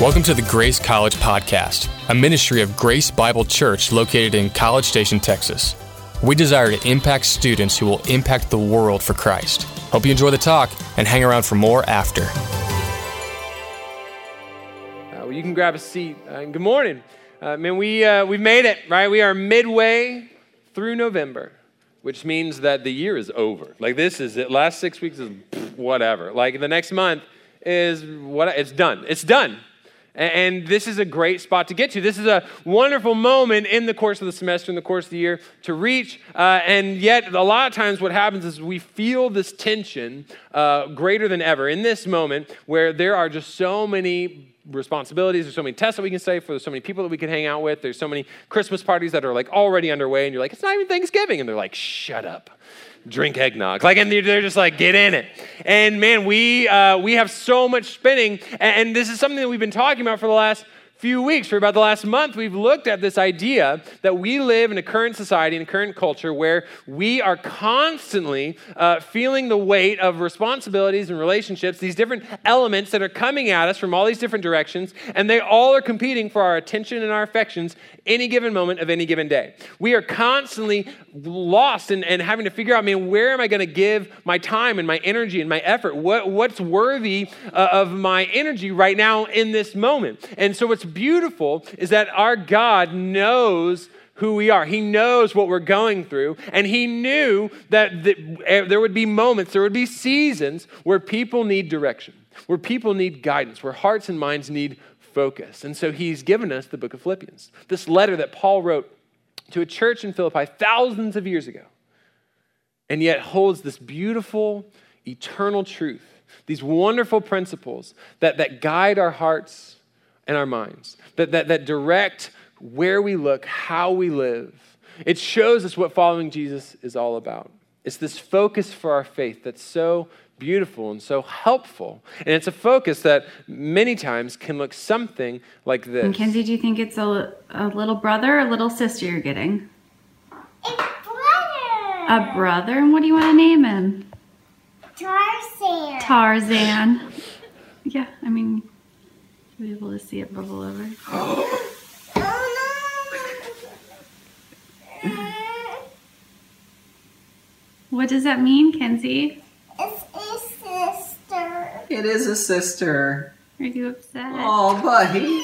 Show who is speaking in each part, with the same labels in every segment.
Speaker 1: Welcome to the Grace College Podcast, a ministry of Grace Bible Church located in College Station, Texas. We desire to impact students who will impact the world for Christ. Hope you enjoy the talk and hang around for more after.
Speaker 2: Uh, well, you can grab a seat. Uh, good morning. Uh, man, we, uh, we've made it, right? We are midway through November, which means that the year is over. Like, this is it. Last six weeks is whatever. Like, the next month is what? It's done. It's done. And this is a great spot to get to. This is a wonderful moment in the course of the semester, in the course of the year to reach. Uh, and yet, a lot of times, what happens is we feel this tension uh, greater than ever in this moment where there are just so many responsibilities. There's so many tests that we can say for. There's so many people that we can hang out with. There's so many Christmas parties that are like already underway. And you're like, it's not even Thanksgiving. And they're like, shut up drink eggnog. Like, and they're just like, get in it. And man, we uh, we have so much spinning, and this is something that we've been talking about for the last few weeks, for about the last month, we've looked at this idea that we live in a current society, in a current culture, where we are constantly uh, feeling the weight of responsibilities and relationships, these different elements that are coming at us from all these different directions, and they all are competing for our attention and our affections any given moment of any given day. We are constantly lost and, and having to figure out, I mean, where am I going to give my time and my energy and my effort? What, what's worthy uh, of my energy right now in this moment? And so what's beautiful is that our God knows who we are. He knows what we're going through. And He knew that eh, there would be moments, there would be seasons where people need direction, where people need guidance, where hearts and minds need focus. And so He's given us the book of Philippians, this letter that Paul wrote to a church in Philippi thousands of years ago, and yet holds this beautiful, eternal truth, these wonderful principles that, that guide our hearts and our minds, that, that, that direct where we look, how we live. It shows us what following Jesus is all about. It's this focus for our faith that's so beautiful and so helpful. And it's a focus that many times can look something like this.
Speaker 3: Mackenzie, do you think it's a, a little brother or a little sister you're getting?
Speaker 4: A brother.
Speaker 3: A brother? And what do you want to name him?
Speaker 4: Tarzan.
Speaker 3: Tarzan. Yeah, I mean, be able to see it bubble over.
Speaker 4: oh no.
Speaker 3: What does that mean, Kenzie?
Speaker 4: It's a sister.
Speaker 5: It is a sister.
Speaker 3: Are you upset?
Speaker 5: Oh, buddy.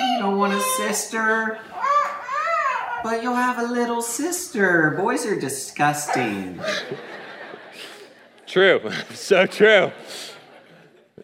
Speaker 5: You don't want a sister, but you'll have a little sister. Boys are disgusting.
Speaker 2: True. So true.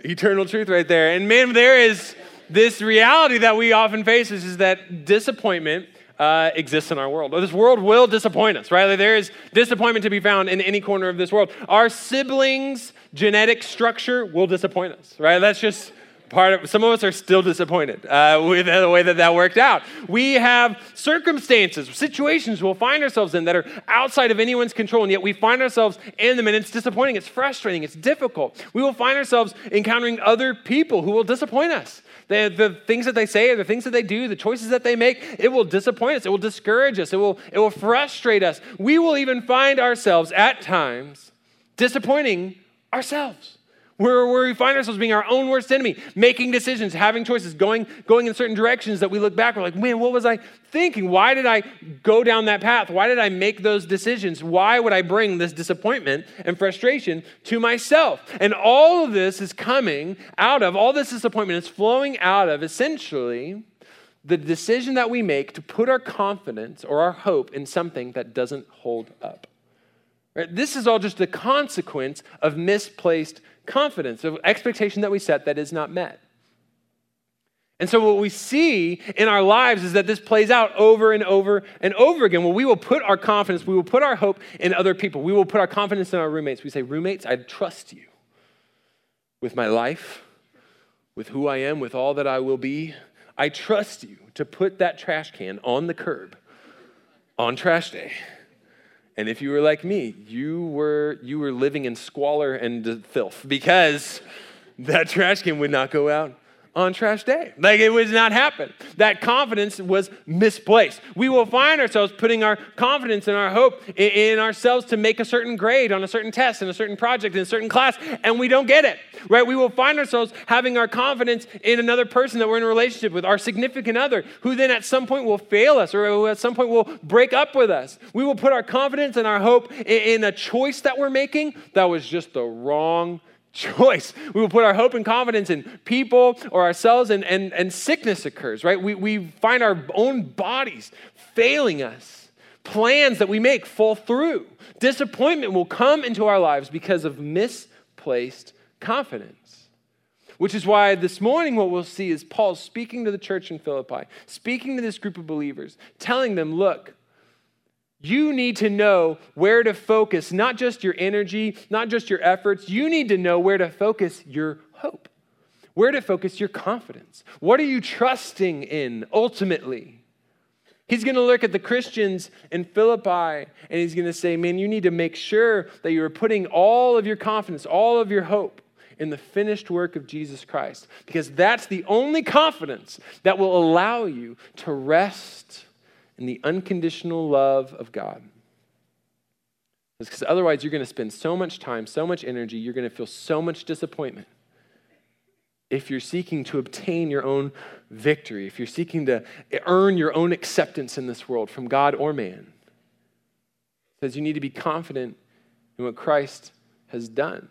Speaker 2: Eternal truth right there. And man, there is this reality that we often face is, is that disappointment uh, exists in our world. This world will disappoint us, right? There is disappointment to be found in any corner of this world. Our siblings' genetic structure will disappoint us, right? That's just part of some of us are still disappointed uh, with the way that that worked out. We have circumstances situations we'll find ourselves in that are outside of anyone's control and yet we find ourselves in them and it's disappointing it's frustrating it's difficult. We will find ourselves encountering other people who will disappoint us. The, the things that they say the things that they do the choices that they make it will disappoint us it will discourage us it will, it will frustrate us. We will even find ourselves at times disappointing ourselves where, we find ourselves being our own worst enemy, making decisions, having choices, going, going in certain directions that we look back, we're like, man, what was I thinking? Why did I go down that path? Why did I make those decisions? Why would I bring this disappointment and frustration to myself? And all of this is coming out of, all this disappointment is flowing out of essentially the decision that we make to put our confidence or our hope in something that doesn't hold up. Right? This is all just a consequence of misplaced confidence, of expectation that we set that is not met. And so, what we see in our lives is that this plays out over and over and over again. Well, we will put our confidence, we will put our hope in other people. We will put our confidence in our roommates. We say, Roommates, I trust you with my life, with who I am, with all that I will be. I trust you to put that trash can on the curb on trash day and if you were like me, you were, you were living in squalor and filth because that trash can would not go out on trash day. Like it was not happen. That confidence was misplaced. We will find ourselves putting our confidence and our hope in, in, ourselves to make a certain grade on a certain test in a certain project in a certain class, and we don't get it. Right? We will find ourselves having our confidence in another person that we're in a relationship with, our significant other, who then at some point will fail us or who at some point will break up with us. We will put our confidence and our hope in, in a choice that we're making that was just the wrong choice. We will put our hope and confidence in people or ourselves, and, and, and sickness occurs, right? We, we find our own bodies failing us. Plans that we make fall through. Disappointment will come into our lives because of misplaced confidence. Which is why this morning, what we'll see is Paul speaking to the church in Philippi, speaking to this group of believers, telling them, look, you need to know where to focus, not just your energy, not just your efforts. You need to know where to focus your hope, where to focus your confidence. What are you trusting in ultimately? He's going to look at the Christians in Philippi and he's going to say, Man, you need to make sure that you are putting all of your confidence, all of your hope in the finished work of Jesus Christ, because that's the only confidence that will allow you to rest in the unconditional love of God. Because otherwise, you're going to spend so much time, so much energy, you're going to feel so much disappointment. If you're seeking to obtain your own victory, if you're seeking to earn your own acceptance in this world from God or man, says you need to be confident in what Christ has done.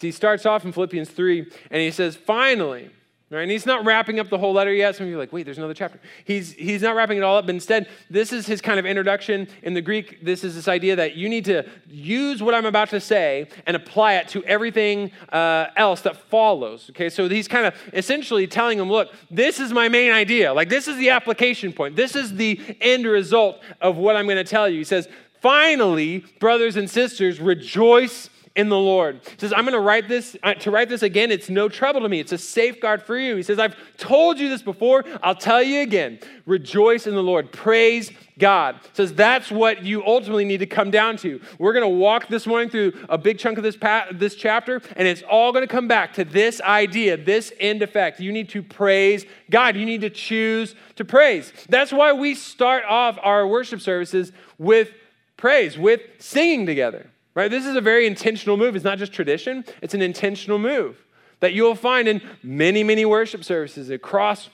Speaker 2: See, he starts off in Philippians 3 and he says, finally, Right? And he's not wrapping up the whole letter yet. Some of you are like, wait, there's another chapter. He's, he's not wrapping it all up, but instead, this is his kind of introduction. In the Greek, this is this idea that you need to use what I'm about to say and apply it to everything uh, else that follows. Okay, so he's kind of essentially telling them, look, this is my main idea. Like, this is the application point. This is the end result of what I'm going to tell you. He says, finally, brothers and sisters, rejoice in the Lord. He says, I'm going to write this, uh, to write this again, it's no trouble to me. It's a safeguard for you. He says, I've told you this before, I'll tell you again. Rejoice in the Lord. Praise God. He says, that's what you ultimately need to come down to. We're going to walk this morning through a big chunk of this, pa- this chapter, and it's all going to come back to this idea, this end effect. You need to praise God. You need to choose to praise. That's why we start off our worship services with praise, with singing together. Right? This is a very intentional move. It's not just tradition, it's an intentional move that you'll find in many, many worship services across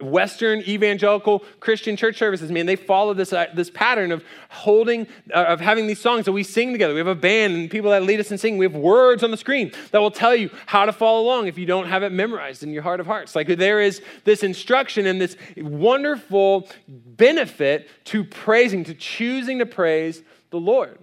Speaker 2: Western evangelical Christian church services, man, they follow this, uh, this pattern of holding, uh, of having these songs that we sing together. We have a band and people that lead us in singing. We have words on the screen that will tell you how to follow along if you don't have it memorized in your heart of hearts. Like there is this instruction and this wonderful benefit to praising, to choosing to praise the Lord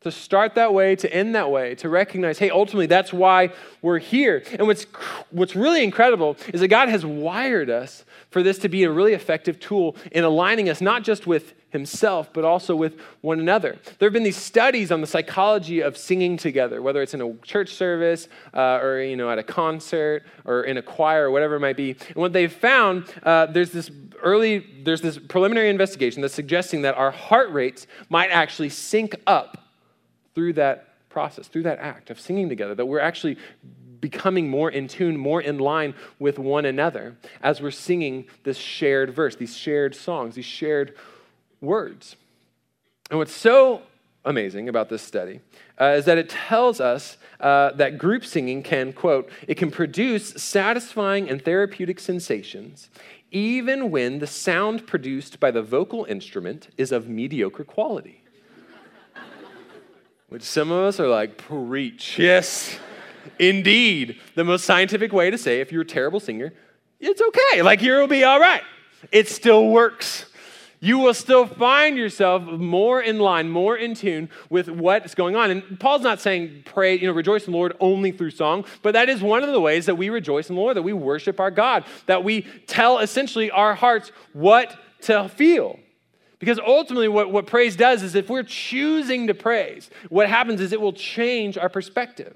Speaker 2: to start that way, to end that way, to recognize, hey, ultimately that's why we're here. And what's, what's really incredible is that God has wired us for this to be a really effective tool in aligning us not just with Himself, but also with one another. There have been these studies on the psychology of singing together, whether it's in a church service uh, or you know at a concert or in a choir or whatever it might be. And what they've found, uh, there's this early, there's this preliminary investigation that's suggesting that our heart rates might actually sync up through that process, through that act of singing together, that we're actually becoming more in tune, more in line with one another as we're singing this shared verse, these shared songs, these shared words. And what's so amazing about this study uh, is that it tells us uh, that group singing can, quote, it can produce satisfying and therapeutic sensations even when the sound produced by the vocal instrument is of mediocre quality which some of us are like, preach. Yes, indeed. The most scientific way to say if you're a terrible singer, it's okay. Like, you'll be all right. It still works. You will still find yourself more in line, more in tune with what's going on. And Paul's not saying pray, you know, rejoice in the Lord only through song, but that is one of the ways that we rejoice in the Lord, that we worship our God, that we tell essentially our hearts what to feel. Because ultimately, what, what praise does is if we're choosing to praise, what happens is it will change our perspective.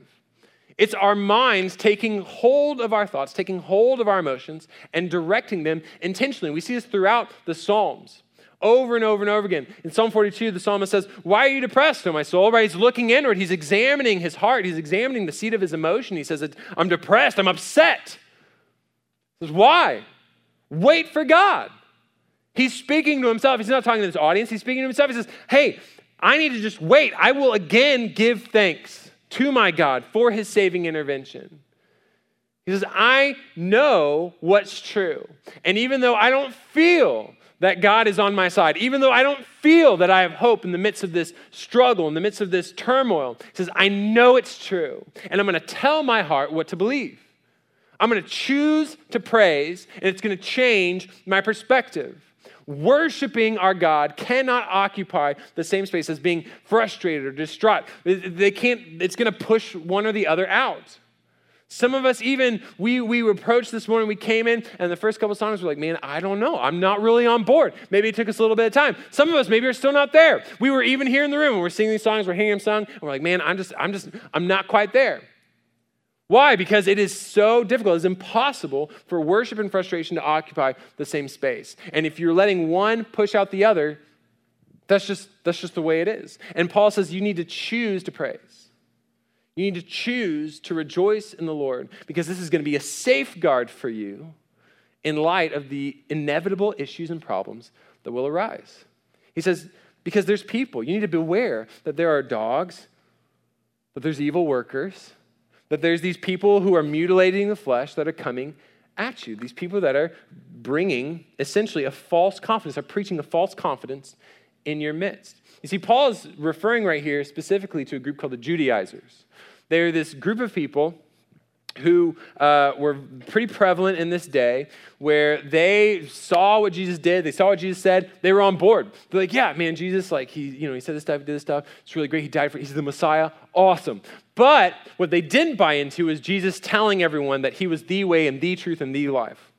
Speaker 2: It's our minds taking hold of our thoughts, taking hold of our emotions, and directing them intentionally. We see this throughout the Psalms over and over and over again. In Psalm 42, the psalmist says, Why are you depressed, O my soul? Right? He's looking inward. He's examining his heart. He's examining the seat of his emotion. He says, I'm depressed. I'm upset. He says, Why? Wait for God. He's speaking to himself. He's not talking to this audience. He's speaking to himself. He says, Hey, I need to just wait. I will again give thanks to my God for his saving intervention. He says, I know what's true. And even though I don't feel that God is on my side, even though I don't feel that I have hope in the midst of this struggle, in the midst of this turmoil, he says, I know it's true. And I'm going to tell my heart what to believe. I'm going to choose to praise, and it's going to change my perspective. Worshiping our God cannot occupy the same space as being frustrated or distraught. They can't, it's going to push one or the other out. Some of us even, we, we approached this morning, we came in, and the first couple songs were like, man, I don't know. I'm not really on board. Maybe it took us a little bit of time. Some of us maybe are still not there. We were even here in the room, and we're singing these songs, we're hearing them sung, and we're like, man, I'm just, I'm just, I'm not quite there. Why? Because it is so difficult. It's impossible for worship and frustration to occupy the same space. And if you're letting one push out the other, that's just, that's just the way it is. And Paul says you need to choose to praise. You need to choose to rejoice in the Lord because this is going to be a safeguard for you in light of the inevitable issues and problems that will arise. He says, because there's people. You need to beware that there are dogs, that there's evil workers, that there's these people who are mutilating the flesh that are coming at you. These people that are bringing essentially a false confidence, are preaching a false confidence in your midst. You see, Paul is referring right here specifically to a group called the Judaizers. They're this group of people who uh, were pretty prevalent in this day where they saw what jesus did they saw what jesus said they were on board they're like yeah man jesus like he you know he said this stuff he did this stuff it's really great he died for he's the messiah awesome but what they didn't buy into is jesus telling everyone that he was the way and the truth and the life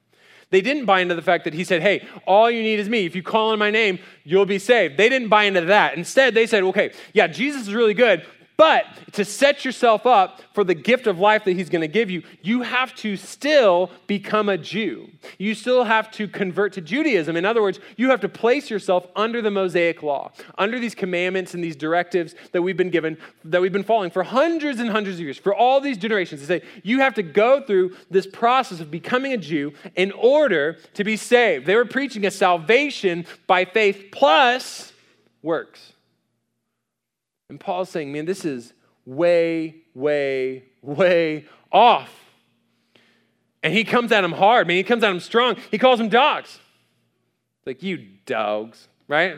Speaker 2: they didn't buy into the fact that he said, Hey, all you need is me. If you call on my name, you'll be saved. They didn't buy into that. Instead, they said, Okay, yeah, Jesus is really good, but to set yourself up for the gift of life that he's going to give you, you have to still become a Jew. You still have to convert to Judaism. In other words, you have to place yourself under the Mosaic law, under these commandments and these directives that we've been given, that we've been following for hundreds and hundreds of years, for all these generations. To say, you have to go through this process of becoming a Jew in order to be saved. They were preaching a salvation by faith plus works. And Paul's saying, man, this is way, way, way off. And he comes at him hard, man. He comes at him strong. He calls them dogs. Like, you dogs, right?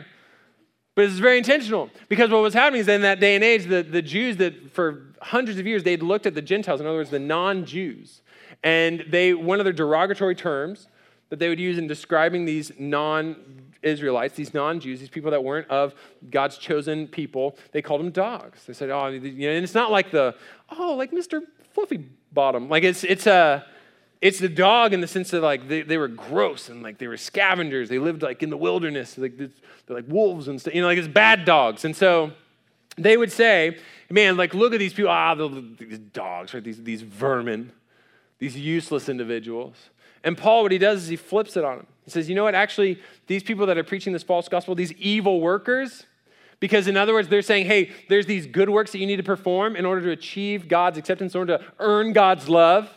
Speaker 2: But it's very intentional because what was happening is in that day and age, the, the Jews that for hundreds of years they'd looked at the Gentiles, in other words, the non Jews, and they, one of their derogatory terms that they would use in describing these non Israelites, these non Jews, these people that weren't of God's chosen people, they called them dogs. They said, oh, you know, and it's not like the, oh, like Mr. Fluffy Bottom. Like it's, it's a, it's the dog in the sense that like they, they were gross and like they were scavengers. They lived like in the wilderness. Like they're like wolves and stuff, you know, like it's bad dogs. And so they would say, man, like look at these people, ah, these dogs, right? These, these vermin, these useless individuals. And Paul, what he does is he flips it on them. He says, you know what? Actually, these people that are preaching this false gospel, these evil workers, because in other words, they're saying, hey, there's these good works that you need to perform in order to achieve God's acceptance, in order to earn God's love.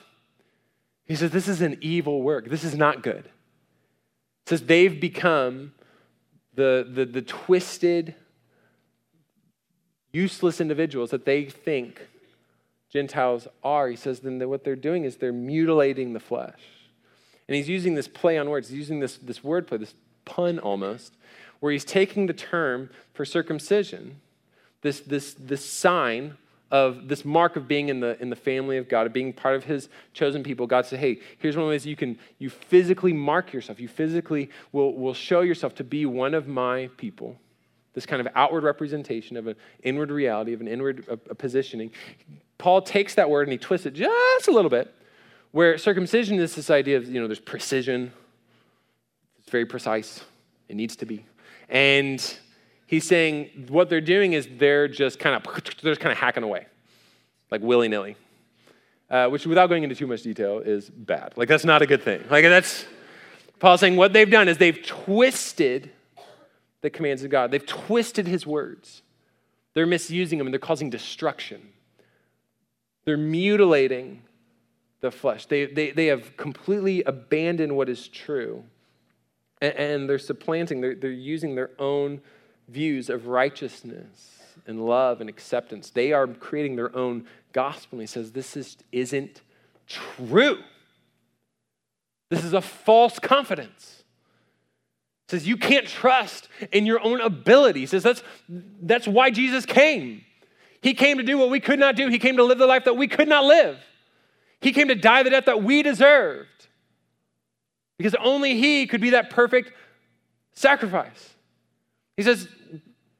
Speaker 2: He says, this is an evil work. This is not good. He says they've become the, the, the twisted, useless individuals that they think Gentiles are. He says then what they're doing is they're mutilating the flesh. And he's using this play on words, he's using this, this word play, this pun almost, where he's taking the term for circumcision, this, this, this sign of this mark of being in the, in the family of God, of being part of his chosen people. God said, hey, here's one of the ways you can you physically mark yourself. You physically will, will show yourself to be one of my people. This kind of outward representation of an inward reality, of an inward a positioning. Paul takes that word and he twists it just a little bit where circumcision is this idea of, you know, there's precision, it's very precise, it needs to be. And he's saying what they're doing is they're just kind of, they're just kind of hacking away, like willy nilly. Uh, which, without going into too much detail, is bad. Like, that's not a good thing. Like, that's, Paul's saying what they've done is they've twisted the commands of God, they've twisted his words. They're misusing them and they're causing destruction. They're mutilating the flesh. They, they, they have completely abandoned what is true. And, and they're supplanting, they're, they're using their own views of righteousness and love and acceptance. They are creating their own gospel. And he says, This is, isn't true. This is a false confidence. He says you can't trust in your own ability. He says that's, that's why Jesus came. He came to do what we could not do. He came to live the life that we could not live. He came to die the death that we deserved. Because only He could be that perfect sacrifice. He says,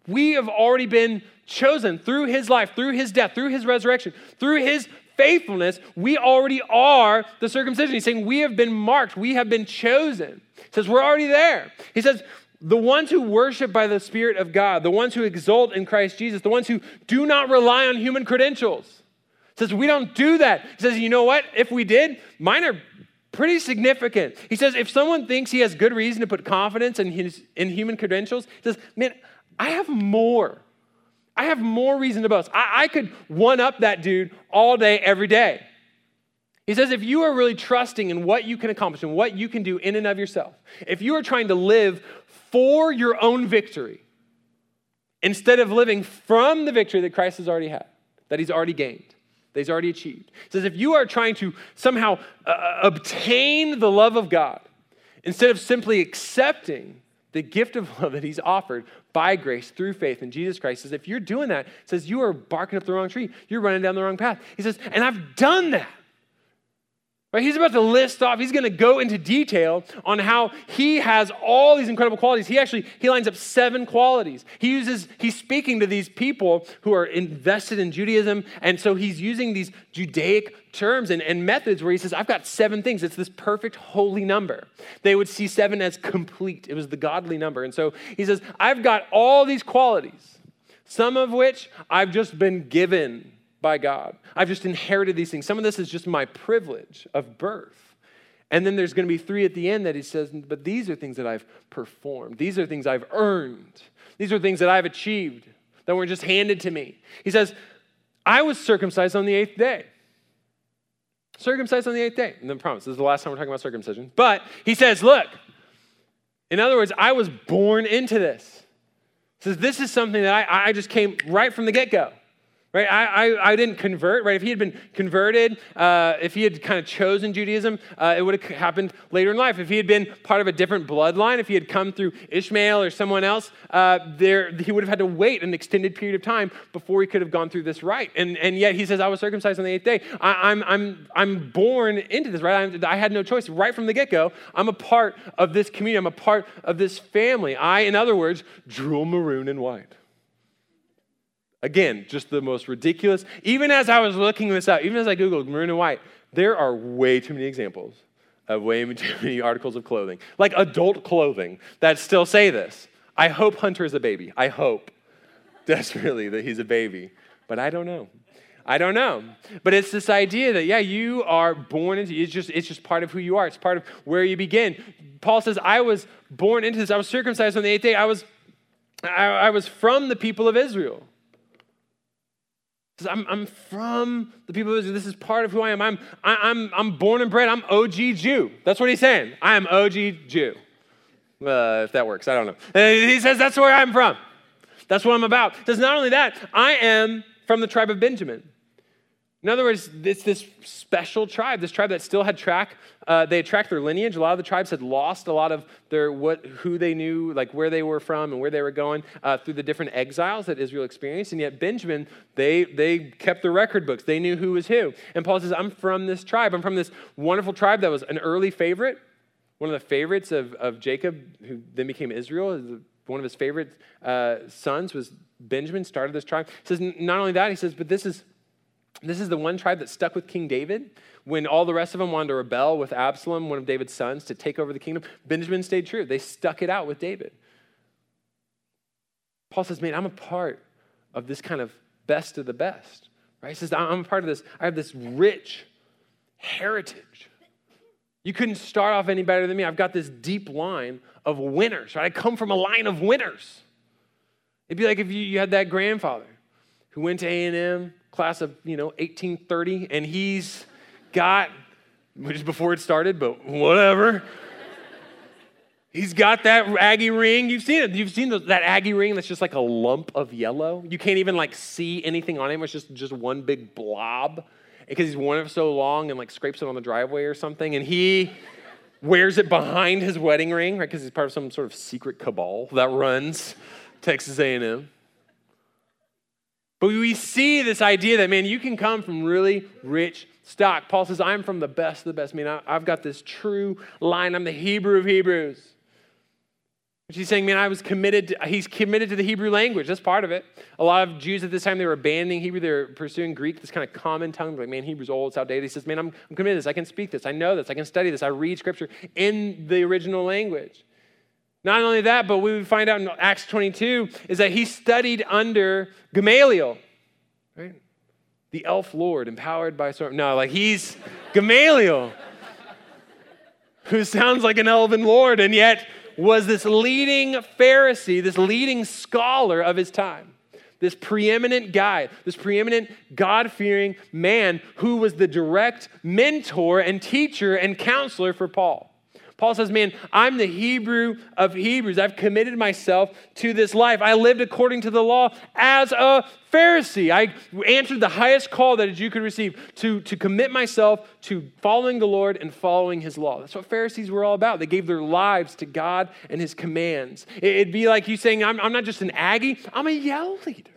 Speaker 2: We have already been chosen through His life, through His death, through His resurrection, through His faithfulness. We already are the circumcision. He's saying, We have been marked, we have been chosen. He says, We're already there. He says, the ones who worship by the Spirit of God, the ones who exult in Christ Jesus, the ones who do not rely on human credentials. Says we don't do that. He says, you know what? If we did, mine are pretty significant. He says, if someone thinks he has good reason to put confidence in, his, in human credentials, he says, man, I have more. I have more reason to boast. I, I could one up that dude all day, every day. He says, if you are really trusting in what you can accomplish and what you can do in and of yourself, if you are trying to live for your own victory instead of living from the victory that Christ has already had, that he's already gained, that he's already achieved. He says, if you are trying to somehow uh, obtain the love of God instead of simply accepting the gift of love that he's offered by grace through faith in Jesus Christ, says, if you're doing that, says you are barking up the wrong tree. You're running down the wrong path. He says, and I've done that. Right? He's about to list off, he's going to go into detail on how he has all these incredible qualities. He actually, he lines up seven qualities. He uses, he's speaking to these people who are invested in Judaism, and so he's using these Judaic terms and, and methods where he says, I've got seven things. It's this perfect holy number. They would see seven as complete. It was the godly number. And so he says, I've got all these qualities, some of which I've just been given by God. I've just inherited these things. Some of this is just my privilege of birth. And then there's going to be three at the end that he says, but these are things that I've performed. These are things I've earned. These are things that I've achieved that weren't just handed to me. He says, I was circumcised on the eighth day. Circumcised on the eighth day. And then promise, this is the last time we're talking about circumcision. But he says, look, in other words, I was born into this. He says, this is something that I, I just came right from the get go right? I, I, I, didn't convert, right? If he had been converted, uh, if he had kind of chosen Judaism, uh, it would have happened later in life. If he had been part of a different bloodline, if he had come through Ishmael or someone else, uh, there he would have had to wait an extended period of time before he could have gone through this rite. And, and yet he says, I was circumcised on the eighth day. I, am I'm, I'm, I'm born into this, right? I'm, I had no choice. Right from the get go, I'm a part of this community, I'm a part of this family. I, in other words, drool maroon and white. Again, just the most ridiculous. Even as I was looking this up, even as I Googled maroon and white, there are way too many examples of way too many articles of clothing, like adult clothing, that still say this. I hope Hunter is a baby. I hope desperately that he's a baby, but I don't know. I don't know. But it's this idea that, yeah, you are born into it's just it's just part of who you are. It's part of where you begin. Paul says, I was born into this. I was circumcised on the eighth day. I was I, I was from the people of Israel. I'm, I'm from the people of Israel. This is part of who I am. I'm, I, I'm, I'm born and bred. I'm OG Jew. That's what he's saying. I am OG Jew. Uh, if that works, I don't know. And he says, That's where I'm from. That's what I'm about. Says, Not only that, I am from the tribe of Benjamin. In other words, it's this special tribe, this tribe that still had track. Uh, they had tracked their lineage. A lot of the tribes had lost a lot of their what, who they knew, like where they were from and where they were going uh, through the different exiles that Israel experienced. And yet Benjamin, they they kept their record books. They knew who was who. And Paul says, "I'm from this tribe. I'm from this wonderful tribe that was an early favorite, one of the favorites of, of Jacob, who then became Israel. One of his favorite uh, sons was Benjamin. Started this tribe. He says not only that, he says, but this is." This is the one tribe that stuck with King David when all the rest of them wanted to rebel with Absalom, one of David's sons, to take over the kingdom. Benjamin stayed true. They stuck it out with David. Paul says, Man, I'm a part of this kind of best of the best. Right? He says, I'm a part of this. I have this rich heritage. You couldn't start off any better than me. I've got this deep line of winners. Right? I come from a line of winners. It'd be like if you, you had that grandfather who went to A&M, class of, you know, 1830, and he's got which is before it started, but whatever. He's got that Aggie ring. You've seen it. You've seen the, that Aggie ring that's just like a lump of yellow. You can't even like see anything on him. It's just just one big blob because he's worn it so long and like scrapes it on the driveway or something. And he wears it behind his wedding ring, right? Because he's part of some sort of secret cabal that runs Texas A&M. But we see this idea that man, you can come from really rich stock. Paul says, "I'm from the best of the best." I mean, I, I've got this true line. I'm the Hebrew of Hebrews. He's saying, man, I was committed. To, he's committed to the Hebrew language. That's part of it. A lot of Jews at this time, they were abandoning Hebrew. They were pursuing Greek, this kind of common tongue. Like, man, Hebrew's old, it's outdated. He says, man, I'm, I'm committed to this. I can speak this. I know this. I can study this. I read scripture in the original language. Not only that, but we find out in Acts 22 is that he studied under Gamaliel, right? The elf lord, empowered by storm. No, like he's Gamaliel, who sounds like an elven lord, and yet was this leading Pharisee, this leading scholar of his time, this preeminent guy, this preeminent God fearing man who was the direct mentor and teacher and counselor for Paul. Paul says, Man, I'm the Hebrew of Hebrews. I've committed myself to this life. I lived according to the law as a Pharisee. I answered the highest call that a Jew could receive to, to commit myself to following the Lord and following his law. That's what Pharisees were all about. They gave their lives to God and his commands. It'd be like you saying, I'm, I'm not just an Aggie, I'm a yell leader,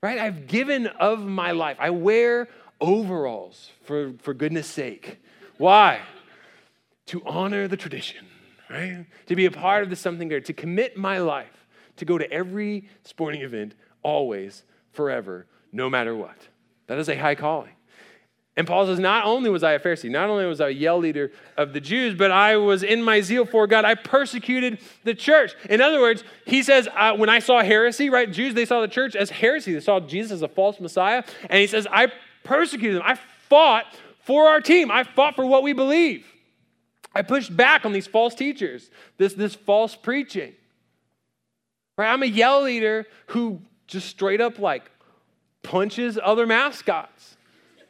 Speaker 2: right? I've given of my life. I wear overalls for, for goodness sake. Why? To honor the tradition, right? To be a part of the something greater, to commit my life to go to every sporting event always, forever, no matter what. That is a high calling. And Paul says, Not only was I a Pharisee, not only was I a yell leader of the Jews, but I was in my zeal for God, I persecuted the church. In other words, he says, uh, When I saw heresy, right? Jews, they saw the church as heresy. They saw Jesus as a false Messiah. And he says, I persecuted them. I fought for our team, I fought for what we believe. I pushed back on these false teachers, this, this false preaching. Right? I'm a yell leader who just straight up like punches other mascots.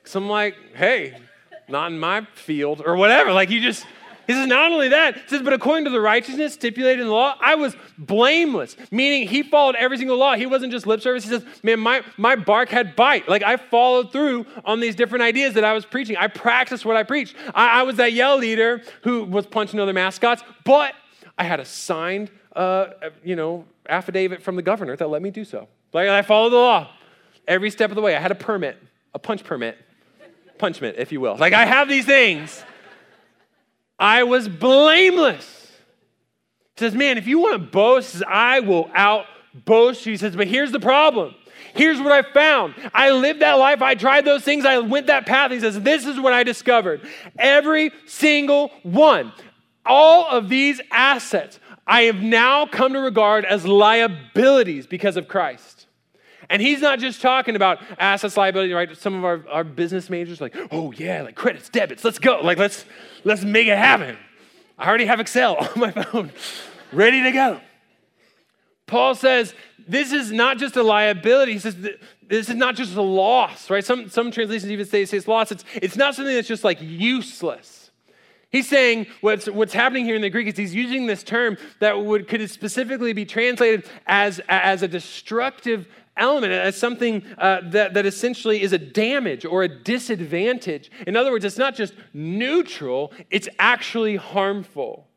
Speaker 2: So I'm like, hey, not in my field or whatever. Like you just he says, not only that, he says, but according to the righteousness stipulated in the law, I was blameless, meaning he followed every single law. He wasn't just lip service. He says, man, my, my bark had bite. Like I followed through on these different ideas that I was preaching. I practiced what I preached. I, I was that yell leader who was punching other mascots, but I had a signed, uh, you know, affidavit from the governor that let me do so. Like I followed the law every step of the way. I had a permit, a punch permit, punchment, if you will. Like I have these things. I was blameless. He says, Man, if you want to boast, says, I will out boast you. He says, But here's the problem. Here's what I found. I lived that life. I tried those things. I went that path. He says, This is what I discovered. Every single one, all of these assets, I have now come to regard as liabilities because of Christ. And he's not just talking about assets, liability, right? Some of our, our business majors like, oh yeah, like credits, debits, let's go. Like let's let's make it happen. I already have Excel on my phone, ready to go. Paul says this is not just a liability. He says this is not just a loss, right? Some, some translations even say, say it's loss. It's, it's not something that's just like useless. He's saying what's, what's happening here in the Greek is he's using this term that would, could specifically be translated as, as a destructive element, as something uh, that, that essentially is a damage or a disadvantage. In other words, it's not just neutral, it's actually harmful.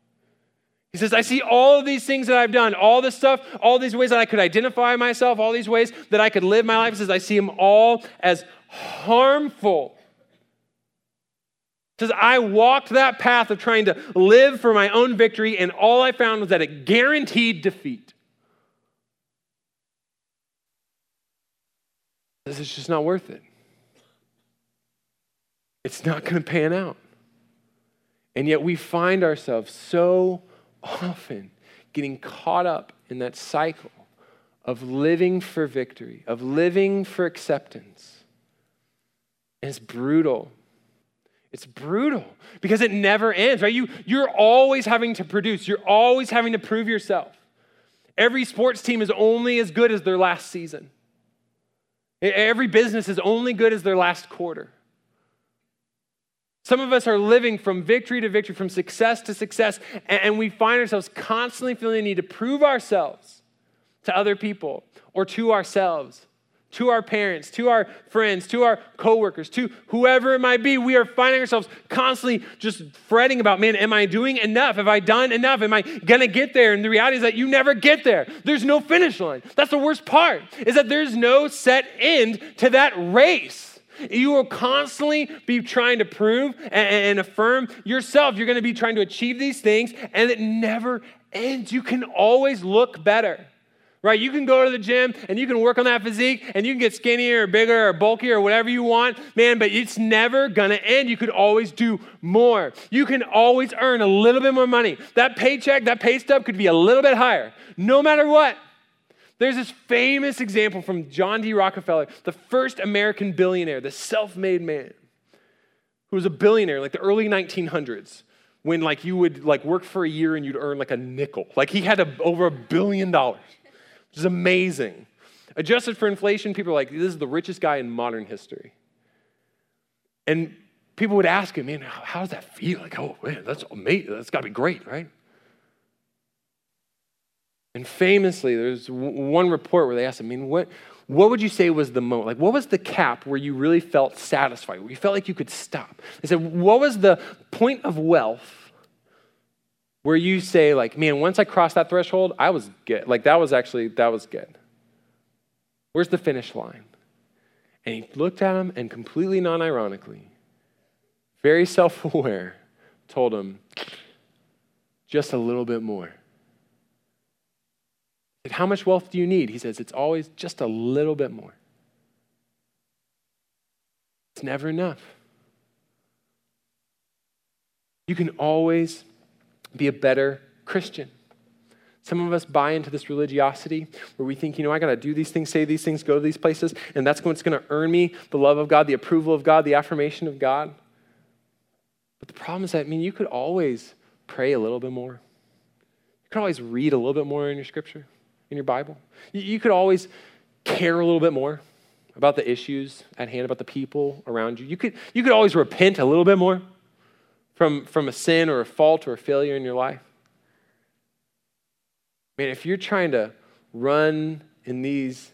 Speaker 2: He says, I see all of these things that I've done, all this stuff, all these ways that I could identify myself, all these ways that I could live my life. He says, I see them all as harmful. He says, I walked that path of trying to live for my own victory, and all I found was that it guaranteed defeat. Is just not worth it. It's not going to pan out. And yet we find ourselves so often getting caught up in that cycle of living for victory, of living for acceptance. And it's brutal. It's brutal because it never ends, right? You, you're always having to produce, you're always having to prove yourself. Every sports team is only as good as their last season. Every business is only good as their last quarter. Some of us are living from victory to victory, from success to success, and, we find ourselves constantly feeling the need to prove ourselves to other people or to ourselves, to our parents, to our friends, to our coworkers, to whoever it might be. We are finding ourselves constantly just fretting about, man, am I doing enough? Have I done enough? Am I gonna get there? And the reality is that you never get there. There's no finish line. That's the worst part, is that there's no set end to that race. You will constantly be trying to prove and, and affirm yourself. You're going to be trying to achieve these things, and it never ends. You can always look better right? You can go to the gym and you can work on that physique and you can get skinnier or bigger or bulkier or whatever you want, man, but it's never gonna end. You could always do more. You can always earn a little bit more money. That paycheck, that pay stub could be a little bit higher, no matter what. There's this famous example from John D. Rockefeller, the first American billionaire, the self made man, who was a billionaire like the early 1900s when like you would like work for a year and you'd earn like a nickel. Like he had a, over a billion dollars which is amazing. Adjusted for inflation, people are like, this is the richest guy in modern history. And people would ask him, man, how does that feel? Like, oh, man, that's amazing. That's got to be great, right? And famously, there's one report where they asked him, I mean, what, what would you say was the moment? Like, what was the cap where you really felt satisfied, where you felt like you could stop? They said, what was the point of wealth where you say like man once i crossed that threshold i was good. Like that was actually that was good. Where's the finish line? And he looked at him and completely non-ironically very self-aware told him just a little bit more. Said, how much wealth do you need? He says it's always just a little bit more. It's never enough. You can always be a better Christian. Some of us buy into this religiosity where we think, you know, I got to do these things, say these things, go to these places, and that's what's going to earn me the love of God, the approval of God, the affirmation of God. But the problem is that, I mean, you could always pray a little bit more. You could always read a little bit more in your scripture, in your Bible. You could always care a little bit more about the issues at hand, about the people around you. You could, you could always repent a little bit more from, from a sin or a fault or a failure in your life? Man, if you're trying to run in these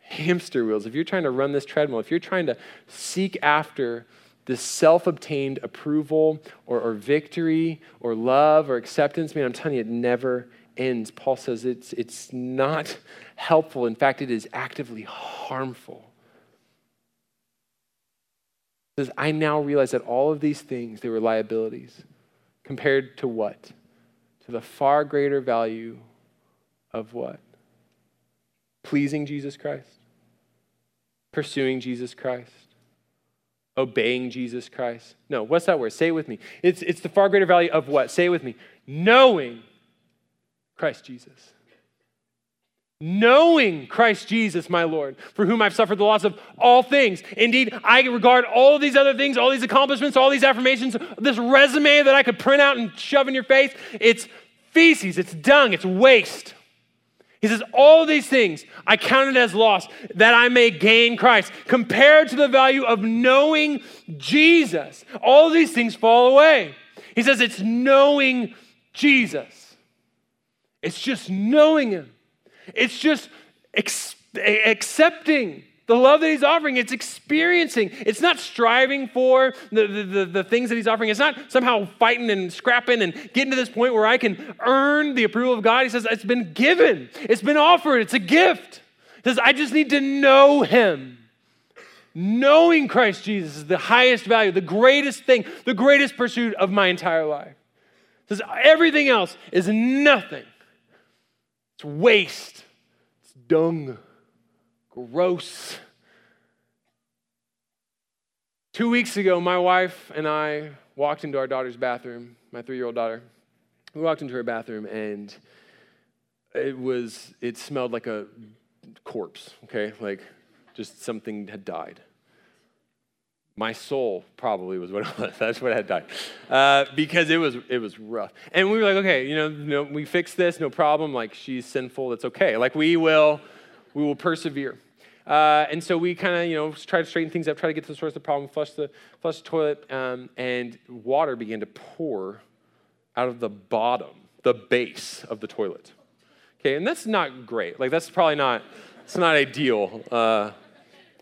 Speaker 2: hamster wheels, if you're trying to run this treadmill, if you're trying to seek after this self obtained approval or, or, victory or love or acceptance, man, I'm telling you, it never ends. Paul says it's, it's not helpful. In fact, it is actively harmful says, I now realize that all of these things, they were liabilities compared to what? To the far greater value of what? Pleasing Jesus Christ, pursuing Jesus Christ, obeying Jesus Christ. No, what's that word? Say it with me. It's, it's the far greater value of what? Say it with me. Knowing Christ Jesus knowing Christ Jesus, my Lord, for whom I've suffered the loss of all things. Indeed, I regard all these other things, all these accomplishments, all these affirmations, this resume that I could print out and shove in your face, it's feces, it's dung, it's waste. He says, All these things I counted as loss that I may gain Christ. Compared to the value of knowing Jesus, all these things fall away. He says, It's knowing Jesus, it's just knowing Him. It's just ex- accepting the love that he's offering. It's experiencing. It's not striving for the, the, the, the, things that he's offering. It's not somehow fighting and scrapping and getting to this point where I can earn the approval of God. He says, It's been given, it's been offered, it's a gift. He says, I just need to know him. Knowing Christ Jesus is the highest value, the greatest thing, the greatest pursuit of my entire life. Says, Everything else is nothing. It's waste. Dung. Gross. Two weeks ago, my wife and I walked into our daughter's bathroom, my three year old daughter. We walked into her bathroom and it was, it smelled like a corpse, okay? Like just something had died. My soul probably was what it was. That's what I had died. Uh, because it was, it was rough. And we were like, okay, you know, no, we fixed this, no problem. Like, she's sinful, it's okay. Like, we will, we will persevere. Uh, and so we kind of, you know, try to straighten things up, try to get to the source of the problem, flush the, flush the toilet, um, and water began to pour out of the bottom, the base of the toilet. Okay, and that's not great. Like, that's probably not, it's not ideal. Uh,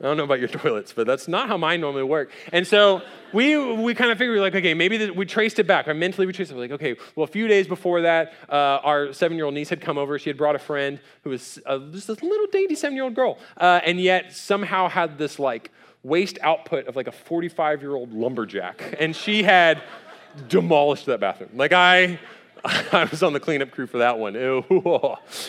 Speaker 2: I don't know about your toilets, but that's not how mine normally work. And so we, we kind of figured, like, okay, maybe we traced it back. I mentally we traced it. Like, okay, well, a few days before that, uh, our seven year old niece had come over. She had brought a friend who was uh, just this little dainty seven year old girl, uh, and yet somehow had this, like, waste output of like a 45 year old lumberjack. And she had demolished that bathroom. Like, I. I was on the cleanup crew for that one. Ew.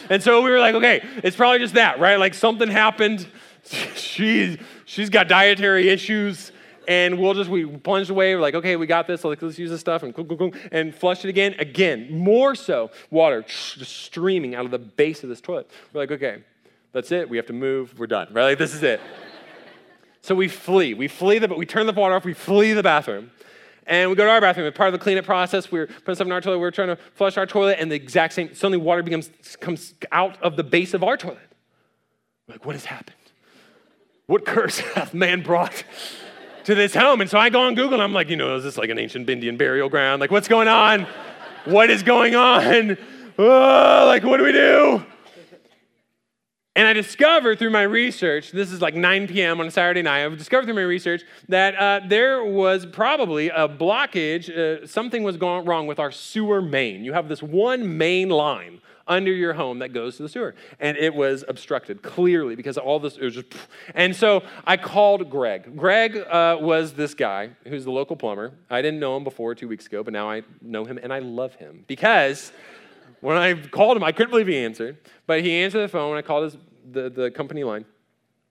Speaker 2: And so we were like, okay, it's probably just that, right? Like something happened she's she's got dietary issues and we'll just we plunged away we're like okay we got this like, let's use this stuff and and flush it again again more so water just streaming out of the base of this toilet we're like okay that's it we have to move we're done right like this is it so we flee we flee the but we turn the water off we flee the bathroom and we go to our bathroom. As part of the cleanup process, we're putting stuff in our toilet. We're trying to flush our toilet, and the exact same. Suddenly, water becomes comes out of the base of our toilet. We're like, what has happened? What curse hath man brought to this home? And so I go on Google and I'm like, you know, is this like an ancient Indian burial ground? Like, what's going on? What is going on? Oh, like, what do we do? And I discovered through my research, this is like 9 p.m. on a Saturday night, I discovered through my research that uh, there was probably a blockage, uh, something was going wrong with our sewer main. You have this one main line under your home that goes to the sewer. And it was obstructed clearly because all this, it was just, and so I called Greg. Greg uh, was this guy who's the local plumber. I didn't know him before two weeks ago, but now I know him and I love him because when I called him, I couldn't believe he answered, but he answered the phone I called his, the, the company line.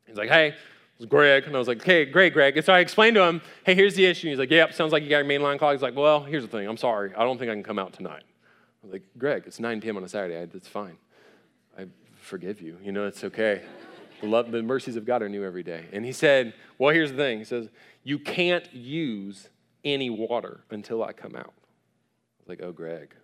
Speaker 2: He's like, hey, it's Greg. And I was like, hey, great, Greg. And so I explained to him, hey, here's the issue. He's like, yep, sounds like you got your main line clogged. He's like, well, here's the thing. I'm sorry. I don't think I can come out tonight like, Greg, it's 9 p.m. on a Saturday. I, it's fine. I forgive you. You know, it's okay. The, love, the mercies of God are new every day. And he said, Well, here's the thing. He says, You can't use any water until I come out. I was like, Oh, Greg,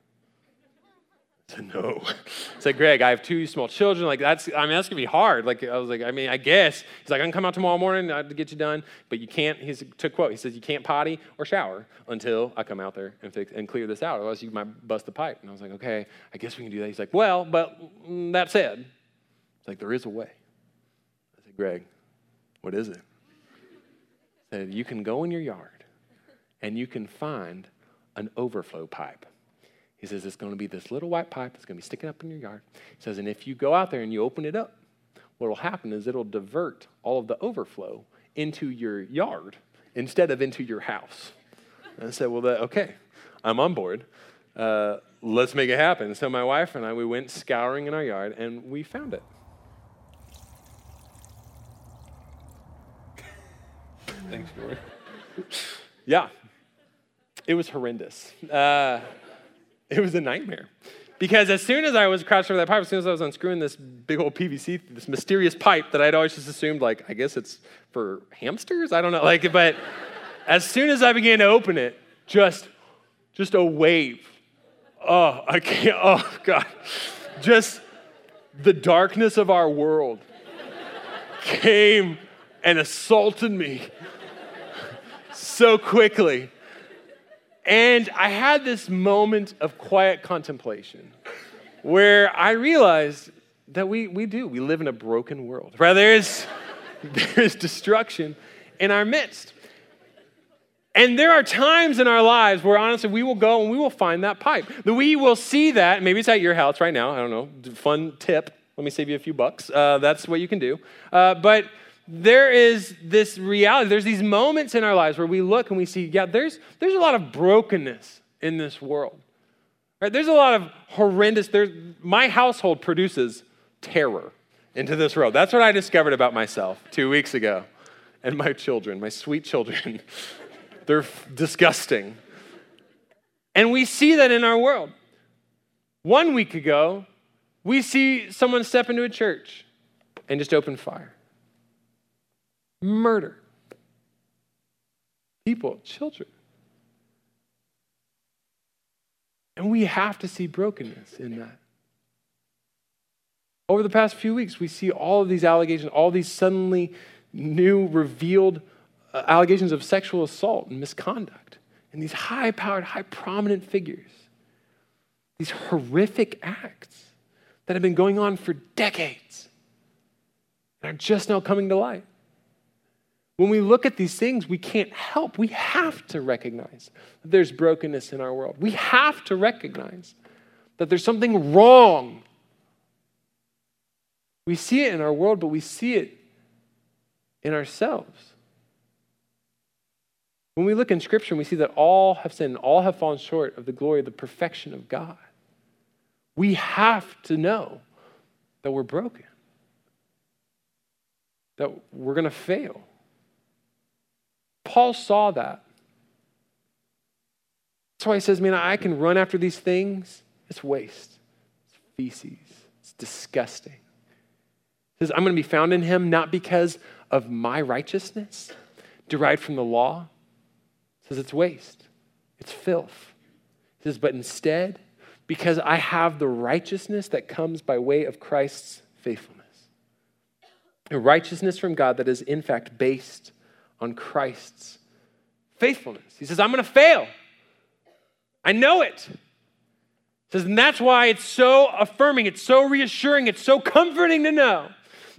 Speaker 2: said, no. I said, Greg, I have two small children. Like, that's, I mean, that's going to be hard. Like, I was like, I mean, I guess. He's like, I can come out tomorrow morning to get you done, but you can't, he's, to quote, he says, you can't potty or shower until I come out there and, fix, and clear this out. Otherwise, you might bust the pipe. And I was like, okay, I guess we can do that. He's like, well, but mm, that said, it's like, there is a way. I said, Greg, what is it? Said, you can go in your yard and you can find an overflow pipe. He says it's going to be this little white pipe that's going to be sticking up in your yard. He says, and if you go out there and you open it up, what will happen is it'll divert all of the overflow into your yard instead of into your house. And I said, well, that, okay, I'm on board. Uh, let's make it happen. So my wife and I, we went scouring in our yard and we found it. Thanks, Lord. yeah, it was horrendous. Uh, it was a nightmare. Because as soon as I was crouched over that pipe, as soon as I was unscrewing this big old PVC, this mysterious pipe that I'd always just assumed, like, I guess it's for hamsters? I don't know. Like, but as soon as I began to open it, just, just a wave. Oh, I can't, oh, God. Just the darkness of our world came and assaulted me so quickly and I had this moment of quiet contemplation where I realized that we, we do. We live in a broken world. Right? There's, there's destruction in our midst. And there are times in our lives where honestly we will go and we will find that pipe. That we will see that. Maybe it's at your house right now. I don't know. Fun tip. Let me save you a few bucks. Uh, that's what you can do. Uh, but there is this reality. There's these moments in our lives where we look and we see, yeah, there's, there's a lot of brokenness in this world. Right? There's a lot of horrendous, there's, my household produces terror into this world. That's what I discovered about myself two weeks ago. And my children, my sweet children, they're f- disgusting. And we see that in our world. One week ago, we see someone step into a church and just open fire murder. People, children. And we have to see brokenness in that. Over the past few weeks, we see all of these allegations, all these suddenly new revealed uh, allegations of sexual assault and misconduct. And these high powered, high prominent figures, these horrific acts that have been going on for decades and are just now coming to light. When we look at these things, we can't help. We have to recognize that there's brokenness in our world. We have to recognize that there's something wrong. We see it in our world, but we see it in ourselves. When we look in Scripture, we see that all have sinned, all have fallen short of the glory of the perfection of God. We have to know that we're broken, that we're going to fail. Paul saw that. That's why he says, Man, I can run after these things. It's waste, it's feces, it's disgusting. He says, I'm going to be found in him not because of my righteousness derived from the law. He says, It's waste, it's filth. He says, But instead, because I have the righteousness that comes by way of Christ's faithfulness. A righteousness from God that is, in fact, based on Christ's faithfulness. He says, I'm going to fail. I know it. He says, and that's why it's so affirming, it's so reassuring, it's so comforting to know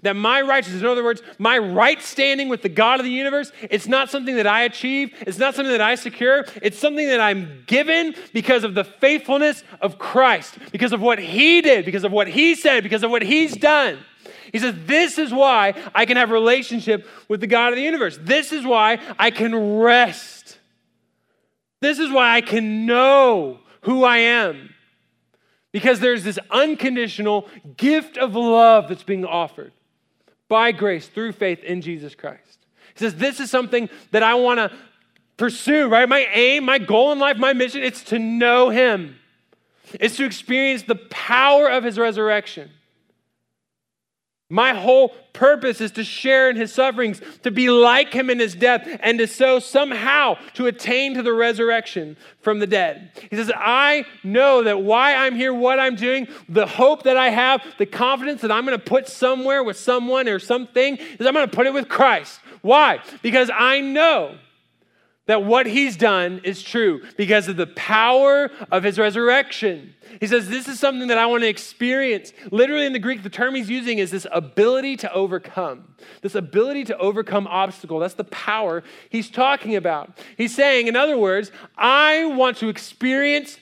Speaker 2: that my righteousness, in other words, my right standing with the God of the universe, it's not something that I achieve, it's not something that I secure, it's something that I'm given because of the faithfulness of Christ, because of what He did, because of what He said, because of what He's done. He says, This is why I can have relationship with the God of the universe. This is why I can rest. This is why I can know who I am. Because there's this unconditional gift of love that's being offered by grace through faith in Jesus Christ. He says, This is something that I want to pursue, right? My aim, my goal in life, my mission, it's to know Him, it's to experience the power of His resurrection. My whole purpose is to share in his sufferings, to be like him in his death, and to so somehow to attain to the resurrection from the dead. He says, I know that why I'm here, what I'm doing, the hope that I have, the confidence that I'm going to put somewhere with someone or something, is I'm going to put it with Christ. Why? Because I know that what he's done is true because of the power of his resurrection. He says, This is something that I want to experience. Literally in the Greek, the term he's using is this ability to overcome. This ability to overcome obstacle. That's the power he's talking about. He's saying, in other words, I want to experience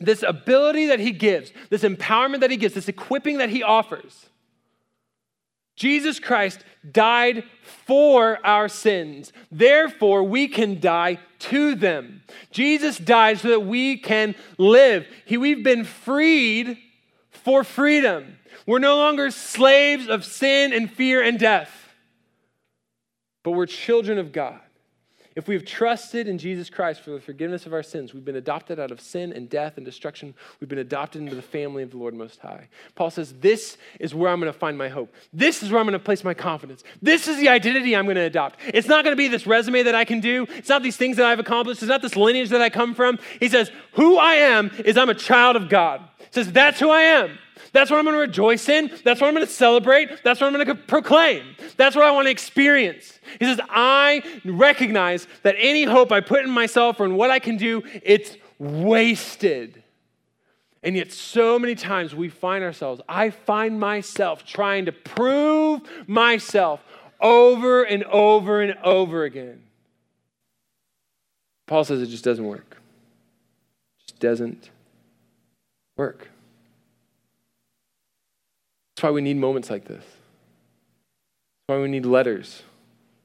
Speaker 2: this ability that he gives, this empowerment that he gives, this equipping that he offers. Jesus Christ died for our sins. Therefore, we can die to them. Jesus died so that we can live. He, we've been freed for freedom. We're no longer slaves of sin and fear and death, but we're children of God. If we've trusted in Jesus Christ for the forgiveness of our sins, we've been adopted out of sin and death and destruction. We've been adopted into the family of the Lord Most High. Paul says, This is where I'm going to find my hope. This is where I'm going to place my confidence. This is the identity I'm going to adopt. It's not going to be this resume that I can do. It's not these things that I've accomplished. It's not this lineage that I come from. He says, Who I am is I'm a child of God. He says, That's who I am. That's what I'm going to rejoice in. That's what I'm going to celebrate. That's what I'm going to proclaim. That's what I want to experience. He says, I recognize that any hope I put in myself or in what I can do, it's wasted. And yet, so many times we find ourselves, I find myself trying to prove myself over and over and over again. Paul says it just doesn't work. It just doesn't work. That's why we need moments like this. That's why we need letters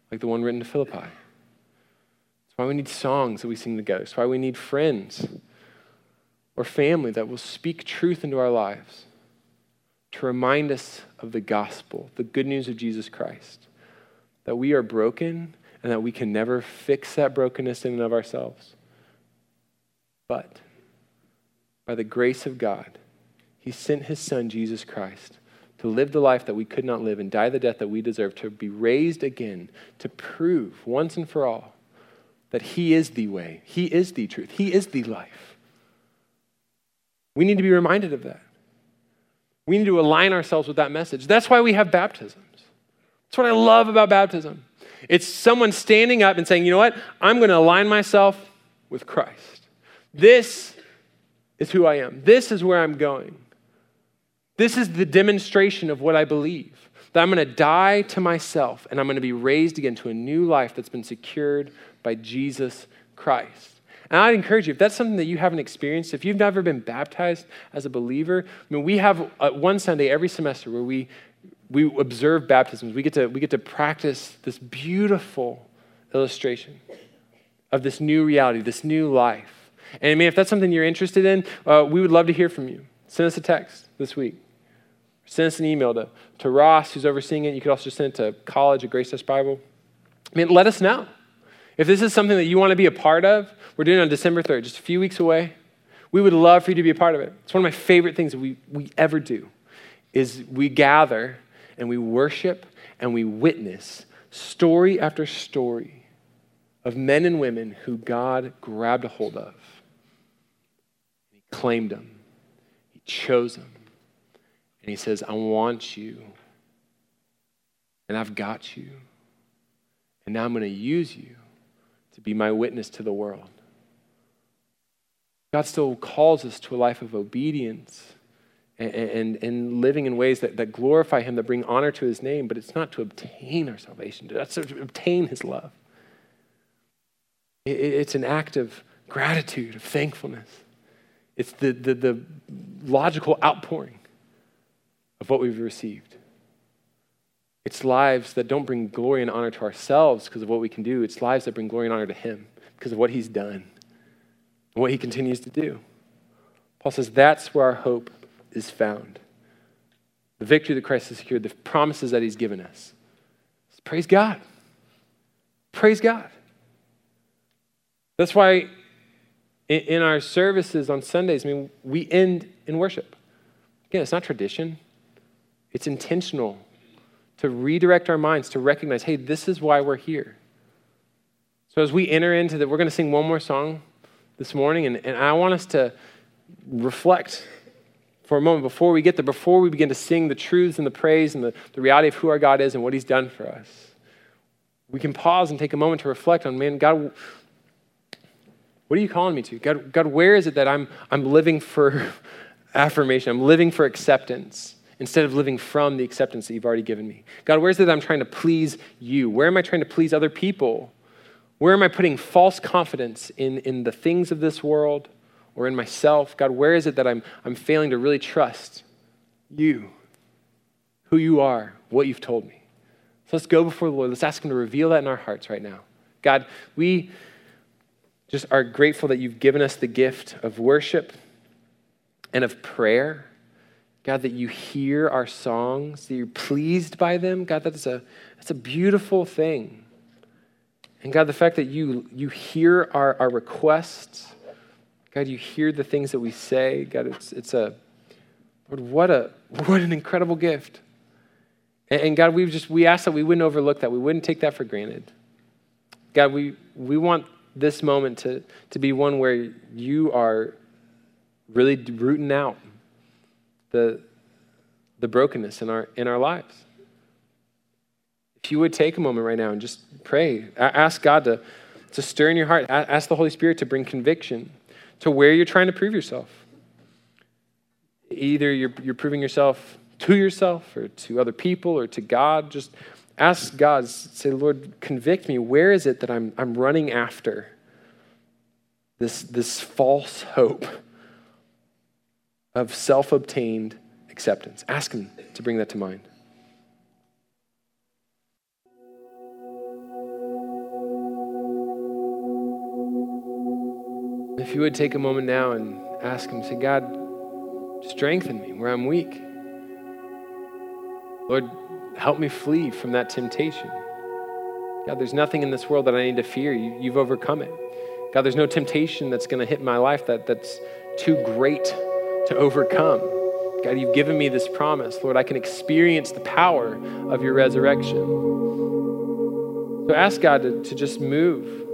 Speaker 2: like the one written to Philippi. That's why we need songs that we sing together. That's why we need friends or family that will speak truth into our lives to remind us of the gospel, the good news of Jesus Christ, that we are broken and that we can never fix that brokenness in and of ourselves. But by the grace of God, He sent His Son, Jesus Christ to live the life that we could not live and die the death that we deserve, to be raised again, to prove once and for all that He is the way, He is the truth, He is the life. We need to be reminded of that. We need to align ourselves with that message. That's why we have baptisms. That's what I love about baptism. It's someone standing up and saying, you know what? I'm going to align myself with Christ. This is who I am. This is where I'm going. This is the demonstration of what I believe that I'm going to die to myself and I'm going to be raised again to a new life that's been secured by Jesus Christ. And I'd encourage you, if that's something that you haven't experienced, if you've never been baptized as a believer, I mean, we have uh, one Sunday every semester where we, we observe baptisms. We get, to, we get to practice this beautiful illustration of this new reality, this new life. And I mean, if that's something you're interested in, uh, we would love to hear from you. Send us a text this week. Send us an email to, to Ross, who's overseeing it. You could also send it to college at Grace Bible. I mean, let us know. If this is something that you want to be a part of, we're doing it on December 3rd, just a few weeks away. We would love for you to be a part of it. It's one of my favorite things that we, we ever do is we gather and we worship and we witness story after story of men and women who God grabbed a hold of. He claimed them. He chose them. And he says, I want you. And I've got you. And now I'm going to use you to be my witness to the world. God still calls us to a life of obedience and, and, and, living in ways that, that glorify Him, that bring honor to His name, but it's not to obtain our salvation, that's to obtain His love. It, it's an act of gratitude, of thankfulness. It's the, the, the logical outpouring of what we've received. It's lives that don't bring glory and honor to ourselves because of what we can do. It's lives that bring glory and honor to Him because of what He's done and what He continues to do. Paul says that's where our hope is found. The victory that Christ has secured, the promises that He's given us. Praise God. Praise God. That's why in our services on Sundays, I mean, we end in worship. Again, it's not tradition. It's intentional to redirect our minds to recognize hey, this is why we're here. So as we enter into that, we're going to sing one more song this morning, and, and I want us to reflect for a moment before we get there, before we begin to sing the truths and the praise and the, the reality of who our God is and what He's done for us. We can pause and take a moment to reflect on, man, God, what are you calling me to? God, God where is it that I'm, I'm living for affirmation? I'm living for acceptance instead of living from the acceptance that you've already given me? God, where's it that I'm trying to please you? Where am I trying to please other people? Where am I putting false confidence in, in the things of this world or in myself? God, where is it that I'm, I'm failing to really trust you, who you are, what you've told me? So let's go before the Lord. Let's ask Him to reveal that in our hearts right now. God, we just are grateful that you've given us the gift of worship and of prayer. God, that you hear our songs, that you're pleased by them. God, that's a, that's a beautiful thing. And God, the fact that you, you hear our, our requests, God, you hear the things that we say. God, it's, it's a, Lord, what, a, what an incredible gift. And, and God, we just, we ask that we wouldn't overlook that. We wouldn't take that for granted. God, we, we want this moment to, to be one where you are really rooting out the, the brokenness in our, in our lives. If you would take a moment right now and just pray, ask God to, to stir in your heart, ask the Holy Spirit to bring conviction to where you're trying to prove yourself. Either you're, you're proving yourself to yourself or to other people or to God. Just ask God, say, Lord, convict me. Where is it that I'm, I'm running after this, this false hope? Of self obtained acceptance. Ask Him to bring that to mind. If you would take a moment now and ask Him, say, God, strengthen me where I'm weak. Lord, help me flee from that temptation. God, there's nothing in this world that I need to fear. You, have overcome it. God, there's no temptation that's going to hit my life that, that's too great to overcome. God, you've given me this promise. Lord, I can experience the power of your resurrection. So ask God to, to just move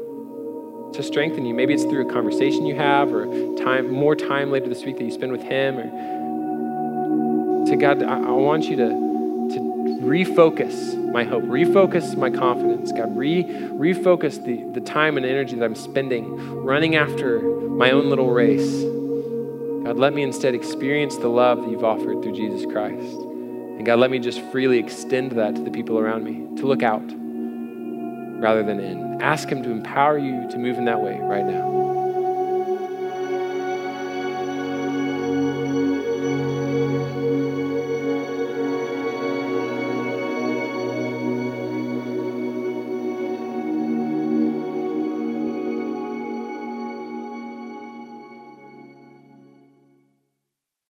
Speaker 2: to strengthen you. Maybe it's through a conversation you have or time more time later this week that you spend with him or to God, I, I want you to, to refocus my hope, refocus my confidence. God, re, refocus the, the time and energy that I'm spending running after my own little race. God, let me instead experience the love that you've offered through Jesus Christ. And God, let me just freely extend that to the people around me, to look out rather than in. Ask Him to empower you to move in that way right now.